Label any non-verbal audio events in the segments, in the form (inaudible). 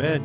Amen.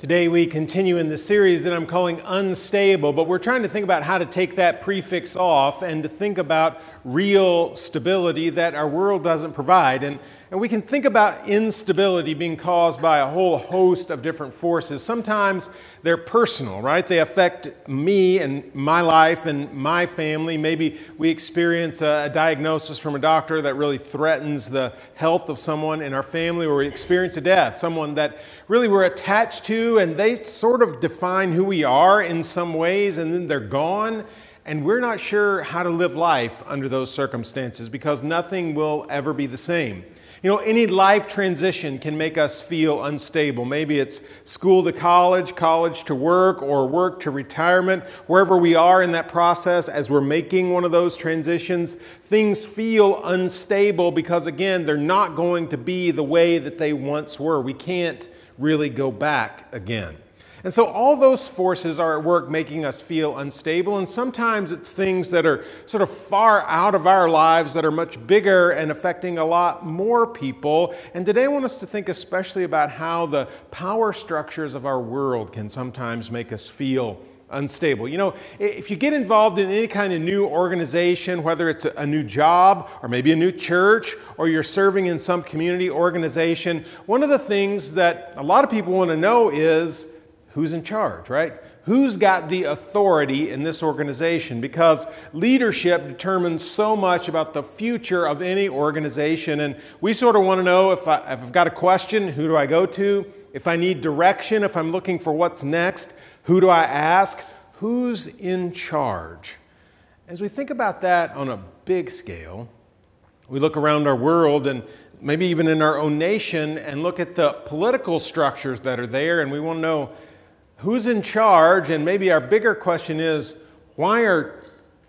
Today we continue in the series that I'm calling Unstable, but we're trying to think about how to take that prefix off and to think about real stability that our world doesn't provide. And, and we can think about instability being caused by a whole host of different forces. Sometimes they're personal, right? They affect me and my life and my family. Maybe we experience a, diagnosis from a doctor that really threatens the health of someone in our family, or we experience a death, someone that really we're attached to, and they sort of define who we are in some ways, and then they're gone and we're not sure how to live life under those circumstances because nothing will ever be the same. You know, any life transition can make us feel unstable. Maybe it's school to college, college to work, or work to retirement. Wherever we are in that process, as we're making one of those transitions, things feel unstable because, again, they're not going to be the way that they once were. We can't really go back again. And so all those forces are at work making us feel unstable, and sometimes it's things that are sort of far out of our lives that are much bigger and affecting a lot more people. And today I want us to think especially about how the power structures of our world can sometimes make us feel unstable. You know, if you get involved in any kind of new organization, whether it's a new job or maybe a new church or you're serving in some community organization, one of the things that a lot of people want to know is who's in charge, right? Who's got the authority in this organization? Because leadership determines so much about the future of any organization. And we sort of want to know if, I, I've got a question, who do I go to? If I need direction, if I'm looking for what's next, who do I ask? Who's in charge? As we think about that on a big scale, we look around our world and maybe even in our own nation and look at the political structures that are there, and we want to know who's in charge? And maybe our bigger question is why are,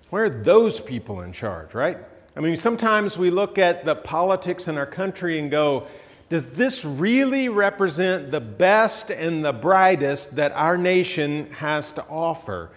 why are those people in charge, right? I mean, sometimes we look at the politics in our country and go, does this really represent the best and the brightest that our nation has to offer?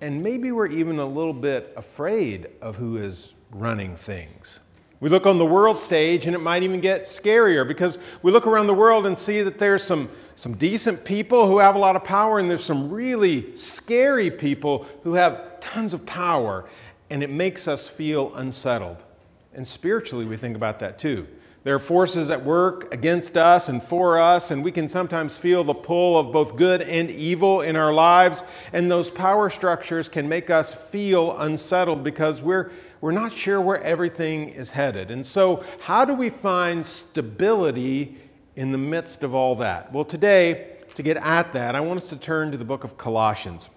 And maybe we're even a little bit afraid of who is running things. We look on the world stage and it might even get scarier because we look around the world and see that there's some, some decent people who have a lot of power and there's some really scary people who have tons of power and it makes us feel unsettled. And spiritually, we think about that too. There are forces at work against us and for us, and we can sometimes feel the pull of both good and evil in our lives. And those power structures can make us feel unsettled because we're, we're not sure where everything is headed. And so, how do we find stability in the midst of all that? Well, today, to get at that, I want us to turn to the book of Colossians.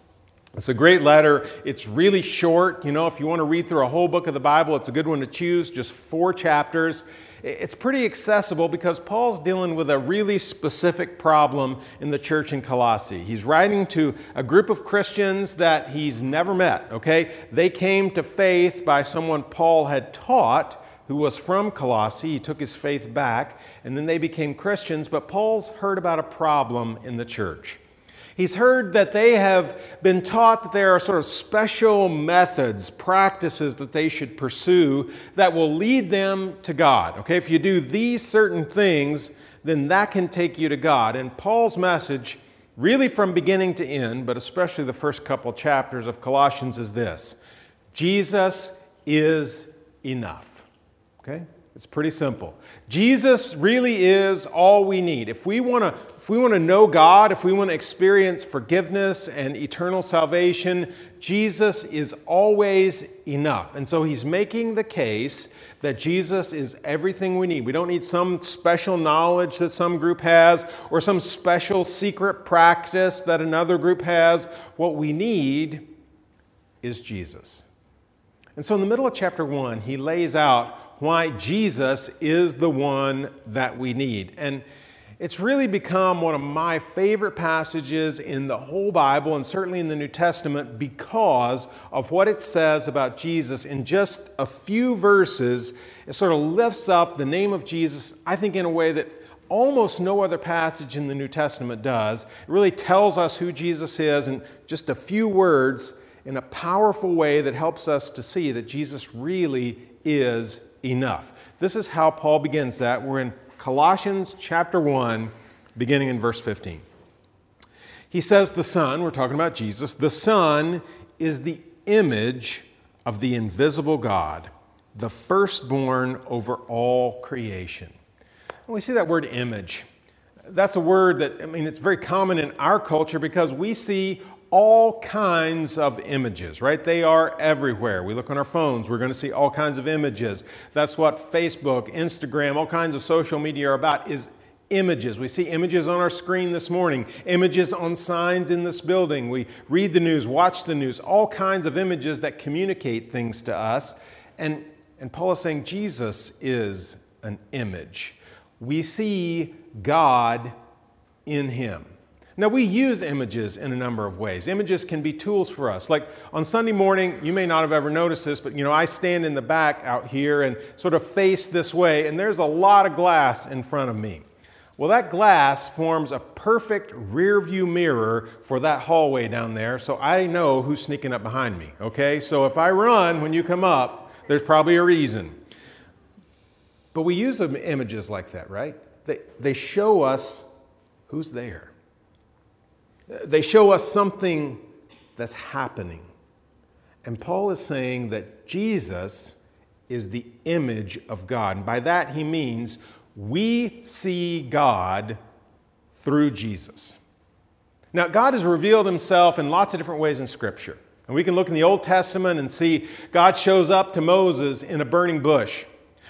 It's a great letter. It's really short. You know, if you want to read through a whole book of the Bible, it's a good one to choose, just four chapters. It's pretty accessible because Paul's dealing with a really specific problem in the church in Colossae. He's writing to a group of Christians that he's never met, okay? They came to faith by someone Paul had taught who was from Colossae. He took his faith back, and then they became Christians, but Paul's heard about a problem in the church. He's heard that they have been taught that there are sort of special methods, practices that they should pursue that will lead them to God. Okay, if you do these certain things, then that can take you to God. And Paul's message, really from beginning to end, but especially the first couple chapters of Colossians, is this Jesus is enough. Okay? It's pretty simple. Jesus really is all we need. If we want to if we want to know God, if we want to experience forgiveness and eternal salvation, Jesus is always enough. And so he's making the case that Jesus is everything we need. We don't need some special knowledge that some group has or some special secret practice that another group has. What we need is Jesus. And so in the middle of chapter 1, he lays out why Jesus is the one that we need. And it's really become one of my favorite passages in the whole Bible and certainly in the New Testament because of what it says about Jesus. In just a few verses, it sort of lifts up the name of Jesus, I think, in a way that almost no other passage in the New Testament does. It really tells us who Jesus is in just a few words in a powerful way that helps us to see that Jesus really is enough. This is how Paul begins that. We're in Colossians chapter 1, beginning in verse 15. He says, The Son, we're talking about Jesus, the Son is the image of the invisible God, the firstborn over all creation. We see that word image. That's a word that, I mean, it's very common in our culture because we see all kinds of images, right? They are everywhere. We look on our phones, we're going to see all kinds of images. That's what Facebook, Instagram, all kinds of social media are about is images. We see images on our screen this morning, images on signs in this building. We read the news, watch the news, all kinds of images that communicate things to us. And, and Paul is saying Jesus is an image. We see God in him. Now, we use images in a number of ways. Images can be tools for us. Like on Sunday morning, you may not have ever noticed this, but you know, I stand in the back out here and sort of face this way, and there's a lot of glass in front of me. Well, that glass forms a perfect rear view mirror for that hallway down there, so I know who's sneaking up behind me, okay? So if I run when you come up, there's probably a reason. But we use images like that, right? They, they show us who's there. They show us something that's happening. And Paul is saying that Jesus is the image of God. And by that, he means we see God through Jesus. Now, God has revealed himself in lots of different ways in Scripture. And we can look in the Old Testament and see God shows up to Moses in a burning bush.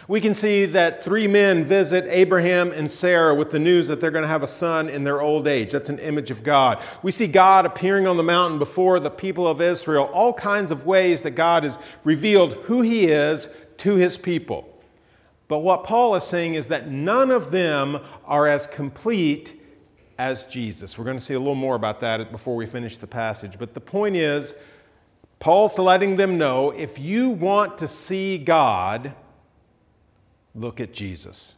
We can see that three men visit Abraham and Sarah with the news that they're going to have a son in their old age. That's an image of God. We see God appearing on the mountain before the people of Israel, all kinds of ways that God has revealed who He is to His people. But what Paul is saying is that none of them are as complete as Jesus. We're going to see a little more about that before we finish the passage. But the point is, Paul's letting them know if you want to see God, look at Jesus.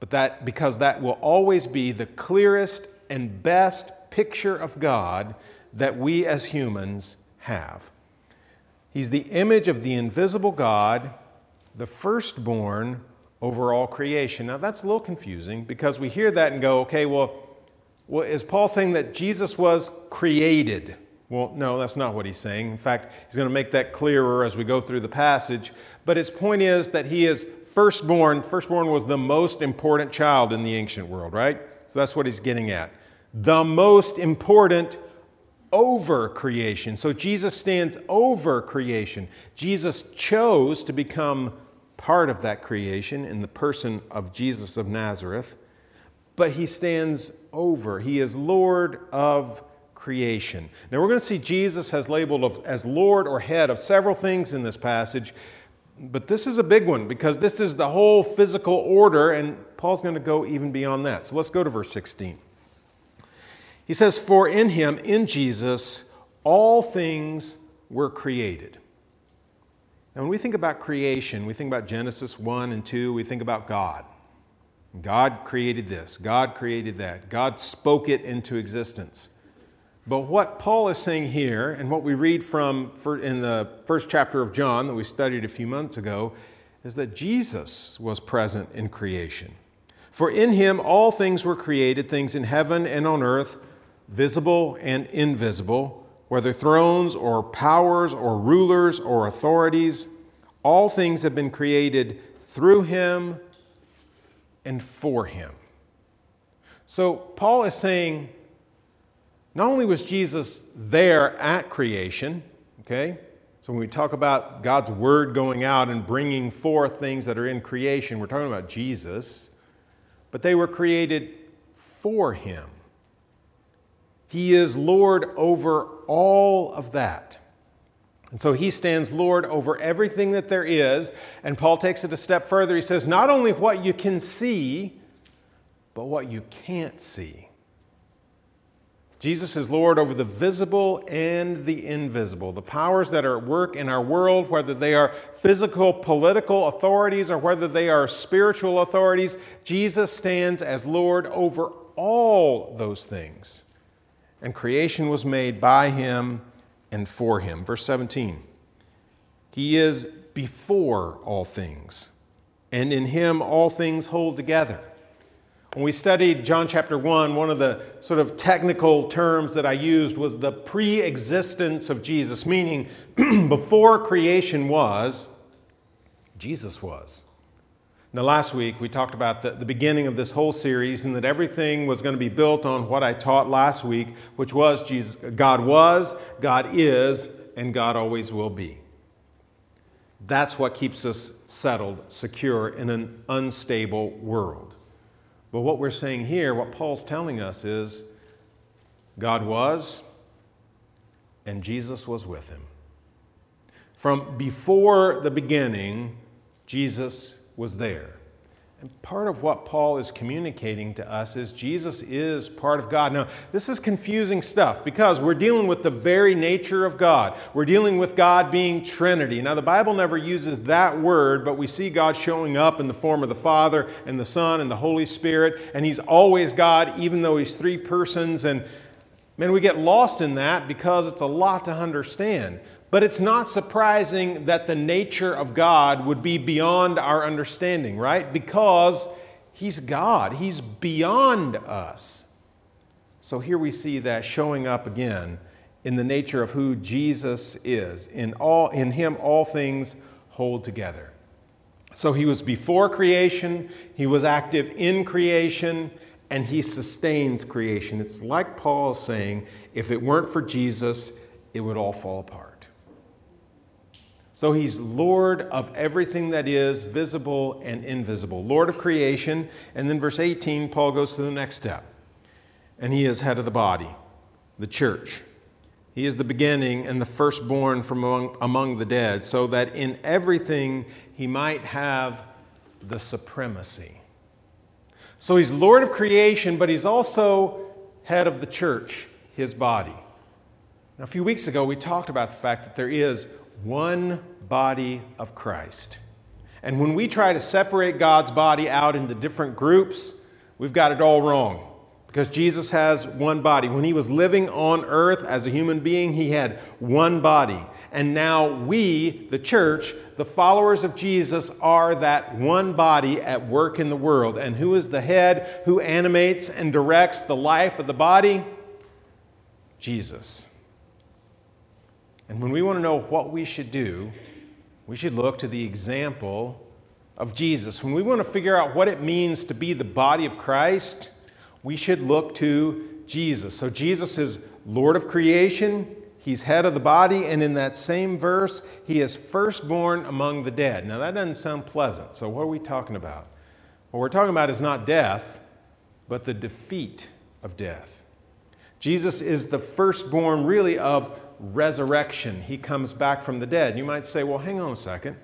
But that because that will always be the clearest and best picture of God that we as humans have. He's the image of the invisible God, the firstborn over all creation. Now that's a little confusing because we hear that and go, okay, well, well is Paul saying that Jesus was created? Well, no, that's not what he's saying. In fact, he's going to make that clearer as we go through the passage. But his point is that he is firstborn, firstborn was the most important child in the ancient world, right? So that's what he's getting at. The most important over creation. So Jesus stands over creation. Jesus chose to become part of that creation in the person of Jesus of Nazareth, but he stands over. He is Lord of creation. Now we're going to see Jesus has labeled as Lord or head of several things in this passage. But this is a big one because this is the whole physical order, and Paul's going to go even beyond that. So let's go to verse 16. He says, For in him, in Jesus, all things were created. Now, when we think about creation, we think about Genesis 1 and 2, we think about God. God created this, God created that, God spoke it into existence. But what Paul is saying here, and what we read from in the first chapter of John that we studied a few months ago, is that Jesus was present in creation. For in him all things were created, things in heaven and on earth, visible and invisible, whether thrones or powers or rulers or authorities, all things have been created through him and for him. So Paul is saying not only was Jesus there at creation, okay? So when we talk about God's word going out and bringing forth things that are in creation, we're talking about Jesus, but they were created for him. He is Lord over all of that. And so he stands Lord over everything that there is. And Paul takes it a step further. He says, not only what you can see, but what you can't see. Jesus is Lord over the visible and the invisible, the powers that are at work in our world, whether they are physical, political authorities or whether they are spiritual authorities. Jesus stands as Lord over all those things. And creation was made by him and for him. Verse 17 He is before all things, and in him all things hold together. When we studied John chapter 1, one of the sort of technical terms that I used was the pre existence of Jesus, meaning (clears throat) before creation was, Jesus was. Now, last week we talked about the, the beginning of this whole series and that everything was going to be built on what I taught last week, which was Jesus, God was, God is, and God always will be. That's what keeps us settled, secure in an unstable world. But what we're saying here, what Paul's telling us is God was, and Jesus was with him. From before the beginning, Jesus was there. And part of what Paul is communicating to us is Jesus is part of God. Now, this is confusing stuff because we're dealing with the very nature of God. We're dealing with God being Trinity. Now, the Bible never uses that word, but we see God showing up in the form of the Father and the Son and the Holy Spirit, and He's always God, even though He's three persons. And man, we get lost in that because it's a lot to understand. But it's not surprising that the nature of God would be beyond our understanding, right? Because He's God, He's beyond us. So here we see that showing up again in the nature of who Jesus is. In, all, in Him, all things hold together. So He was before creation, He was active in creation, and He sustains creation. It's like Paul saying if it weren't for Jesus, it would all fall apart. So he's Lord of everything that is visible and invisible, Lord of creation. And then, verse 18, Paul goes to the next step. And he is head of the body, the church. He is the beginning and the firstborn from among, among the dead, so that in everything he might have the supremacy. So he's Lord of creation, but he's also head of the church, his body. Now, a few weeks ago, we talked about the fact that there is one body of Christ. And when we try to separate God's body out into different groups, we've got it all wrong. Because Jesus has one body. When he was living on earth as a human being, he had one body. And now we, the church, the followers of Jesus, are that one body at work in the world. And who is the head? Who animates and directs the life of the body? Jesus. And when we want to know what we should do, we should look to the example of Jesus. When we want to figure out what it means to be the body of Christ, we should look to Jesus. So Jesus is Lord of creation, He's head of the body, and in that same verse, He is firstborn among the dead. Now, that doesn't sound pleasant. So, what are we talking about? What we're talking about is not death, but the defeat of death. Jesus is the firstborn, really, of resurrection. He comes back from the dead. You might say, well, hang on a second.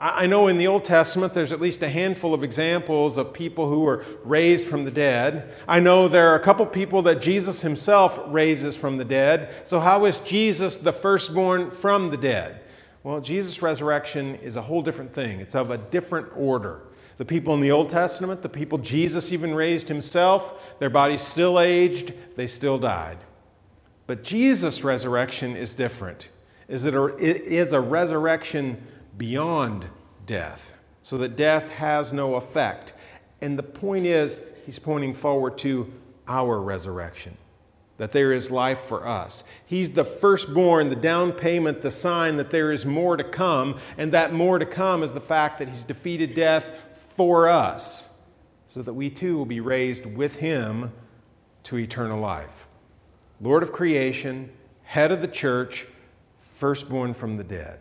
I know in the Old Testament there's at least a handful of examples of people who were raised from the dead. I know there are a couple people that Jesus himself raises from the dead. So, how is Jesus the firstborn from the dead? Well, Jesus' resurrection is a whole different thing, it's of a different order. The people in the Old Testament, the people Jesus even raised himself, their bodies still aged, they still died. But Jesus' resurrection is different. Is it, it is a resurrection beyond death, so that death has no effect. And the point is, he's pointing forward to our resurrection, that there is life for us. He's the firstborn, the down payment, the sign that there is more to come, and that more to come is the fact that he's defeated death for us, so that we too will be raised with him to eternal life. Lord of creation, head of the church, firstborn from the dead.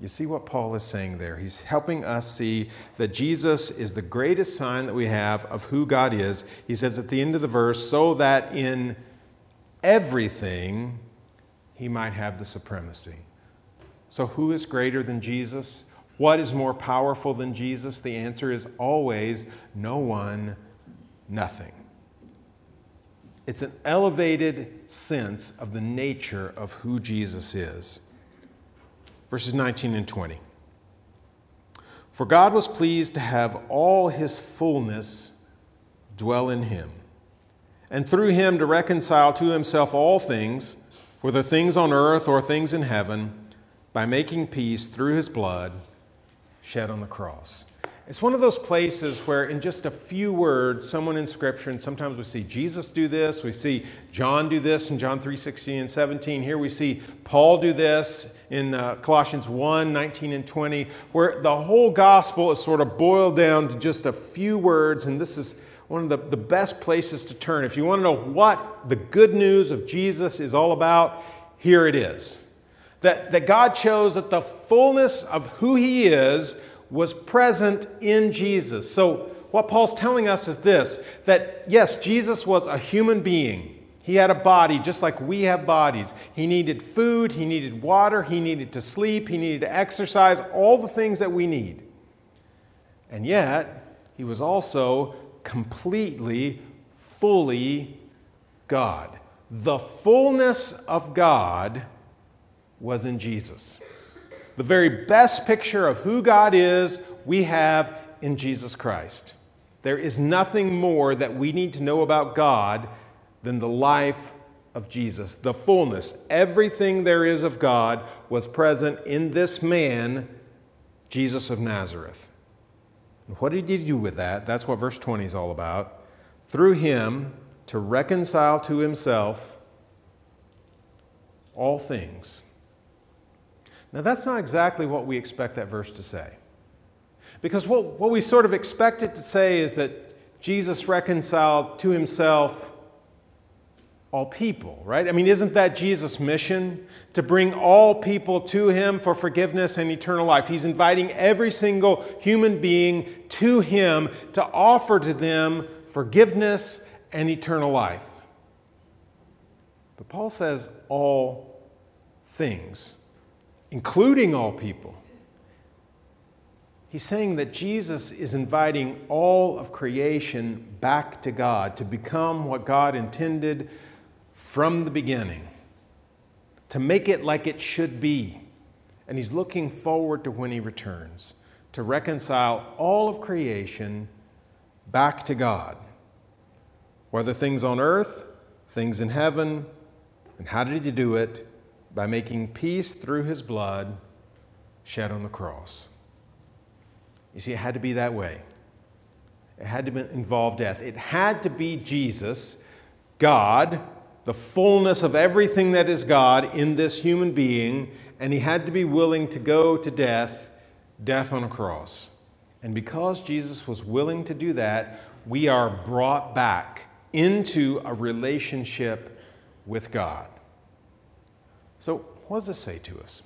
You see what Paul is saying there? He's helping us see that Jesus is the greatest sign that we have of who God is. He says at the end of the verse, so that in everything he might have the supremacy. So, who is greater than Jesus? What is more powerful than Jesus? The answer is always no one, nothing. It's an elevated sense of the nature of who Jesus is. Verses 19 and 20. For God was pleased to have all his fullness dwell in him, and through him to reconcile to himself all things, whether things on earth or things in heaven, by making peace through his blood shed on the cross. It's one of those places where, in just a few words, someone in Scripture, and sometimes we see Jesus do this, we see John do this in John 3 16 and 17. Here we see Paul do this in uh, Colossians 1 19 and 20, where the whole gospel is sort of boiled down to just a few words, and this is one of the, the best places to turn. If you want to know what the good news of Jesus is all about, here it is. That, that God chose that the fullness of who He is was present in Jesus. So, what Paul's telling us is this that yes, Jesus was a human being. He had a body just like we have bodies. He needed food, he needed water, he needed to sleep, he needed to exercise, all the things that we need. And yet, he was also completely, fully God. The fullness of God was in Jesus. The very best picture of who God is, we have in Jesus Christ. There is nothing more that we need to know about God than the life of Jesus. The fullness, everything there is of God was present in this man, Jesus of Nazareth. What did he do with that? That's what verse 20 is all about. Through him to reconcile to himself all things now, that's not exactly what we expect that verse to say. Because what, what we sort of expect it to say is that Jesus reconciled to himself all people, right? I mean, isn't that Jesus' mission? To bring all people to him for forgiveness and eternal life. He's inviting every single human being to him to offer to them forgiveness and eternal life. But Paul says all things including all people. He's saying that Jesus is inviting all of creation back to God to become what God intended from the beginning, to make it like it should be. And he's looking forward to when he returns to reconcile all of creation back to God, whether things on earth, things in heaven, and how did he do it? By making peace through his blood shed on the cross. You see, it had to be that way. It had to involve death. It had to be Jesus, God, the fullness of everything that is God in this human being, and he had to be willing to go to death, death on a cross. And because Jesus was willing to do that, we are brought back into a relationship with God. So, what does this say to us?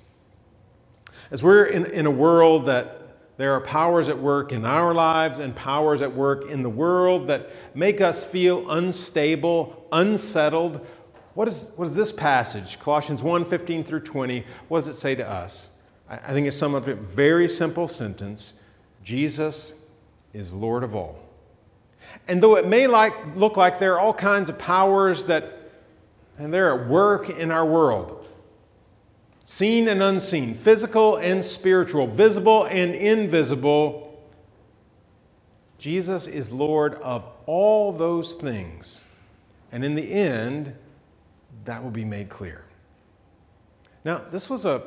As we're in, in a world that there are powers at work in our lives and powers at work in the world that make us feel unstable, unsettled. What, is, what does this passage, Colossians 1 15 through 20, what does it say to us? I, I think it's summed up in a very simple sentence Jesus is Lord of all. And though it may like, look like there are all kinds of powers that and they're at work in our world, seen and unseen, physical and spiritual, visible and invisible. Jesus is Lord of all those things. And in the end, that will be made clear. Now, this was a,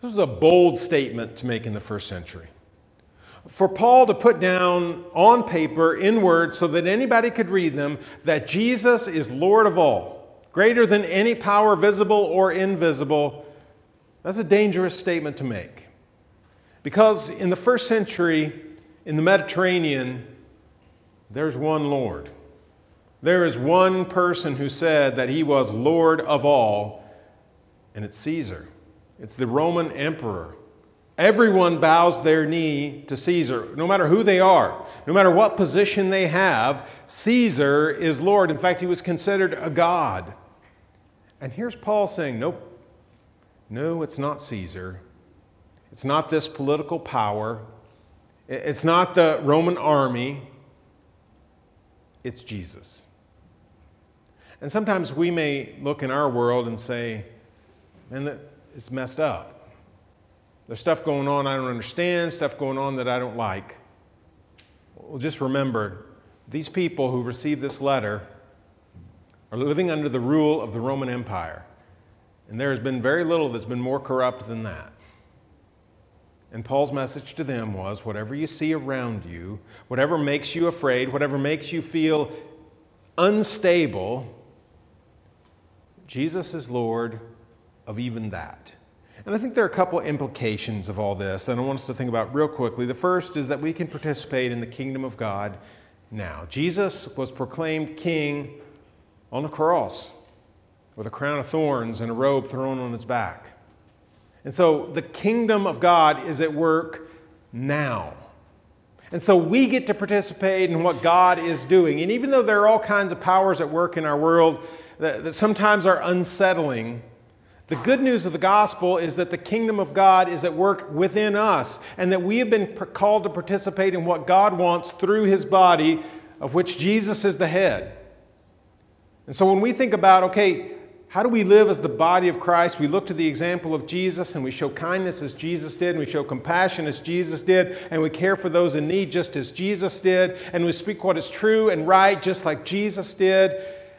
this was a bold statement to make in the first century. For Paul to put down on paper, in words, so that anybody could read them, that Jesus is Lord of all, greater than any power visible or invisible, that's a dangerous statement to make. Because in the first century, in the Mediterranean, there's one Lord. There is one person who said that he was Lord of all, and it's Caesar. It's the Roman emperor. Everyone bows their knee to Caesar, no matter who they are, no matter what position they have. Caesar is Lord. In fact, he was considered a god. And here's Paul saying, Nope, no, it's not Caesar. It's not this political power. It's not the Roman army. It's Jesus. And sometimes we may look in our world and say, man, it's messed up. There's stuff going on I don't understand, stuff going on that I don't like. Well, just remember these people who received this letter are living under the rule of the Roman Empire. And there has been very little that's been more corrupt than that. And Paul's message to them was whatever you see around you, whatever makes you afraid, whatever makes you feel unstable, Jesus is Lord of even that. And I think there are a couple implications of all this that I want us to think about real quickly. The first is that we can participate in the kingdom of God now. Jesus was proclaimed king on the cross with a crown of thorns and a robe thrown on his back. And so the kingdom of God is at work now. And so we get to participate in what God is doing. And even though there are all kinds of powers at work in our world that, that sometimes are unsettling, the good news of the gospel is that the kingdom of God is at work within us and that we have been called to participate in what God wants through his body, of which Jesus is the head. And so when we think about, okay, how do we live as the body of Christ? We look to the example of Jesus and we show kindness as Jesus did, and we show compassion as Jesus did, and we care for those in need just as Jesus did, and we speak what is true and right just like Jesus did.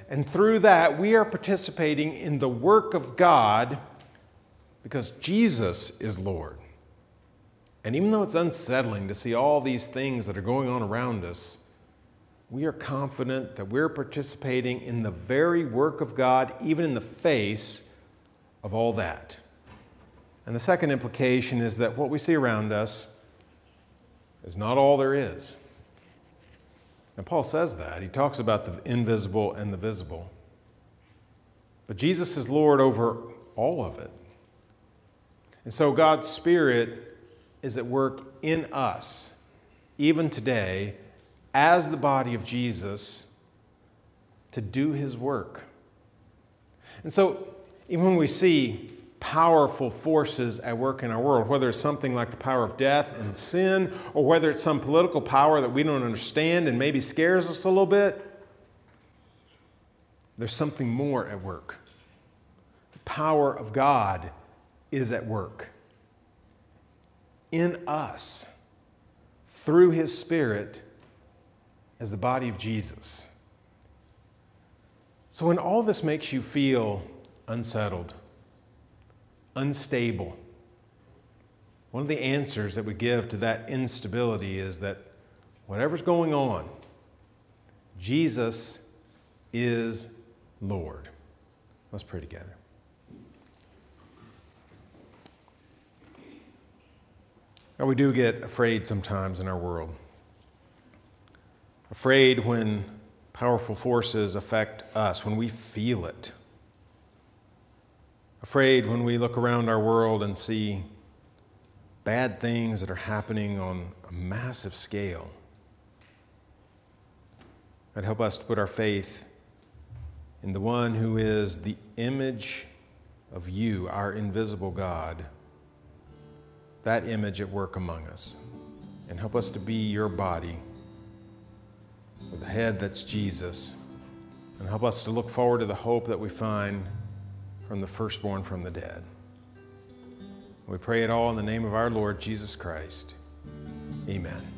And through that, we are participating in the work of God because Jesus is Lord. And even though it's unsettling to see all these things that are going on around us, we are confident that we're participating in the very work of God, even in the face of all that. And the second implication is that what we see around us is not all there is. And Paul says that. He talks about the invisible and the visible. But Jesus is Lord over all of it. And so God's Spirit is at work in us, even today, as the body of Jesus, to do his work. And so, even when we see powerful forces at work in our world, whether it's something like the power of death and sin, or whether it's some political power that we don't understand and maybe scares us a little bit. There's something more at work. The power of God is at work in us through His Spirit as the body of Jesus. So, when all this makes you feel unsettled, unstable. One of the answers that we give to that instability is that whatever's going on, Jesus is Lord. Let's pray together. Now, we do get afraid sometimes in our world. Afraid when powerful forces affect us, when we feel it afraid when we look around our world and see bad things that are happening on a massive scale. that help us to put our faith in the one who is the image of you, our invisible God, that image at work among us. And help us to be your body with the head that's Jesus. And help us to look forward to the hope that we find from the firstborn from the dead. We pray it all in the name of our Lord Jesus Christ. Amen.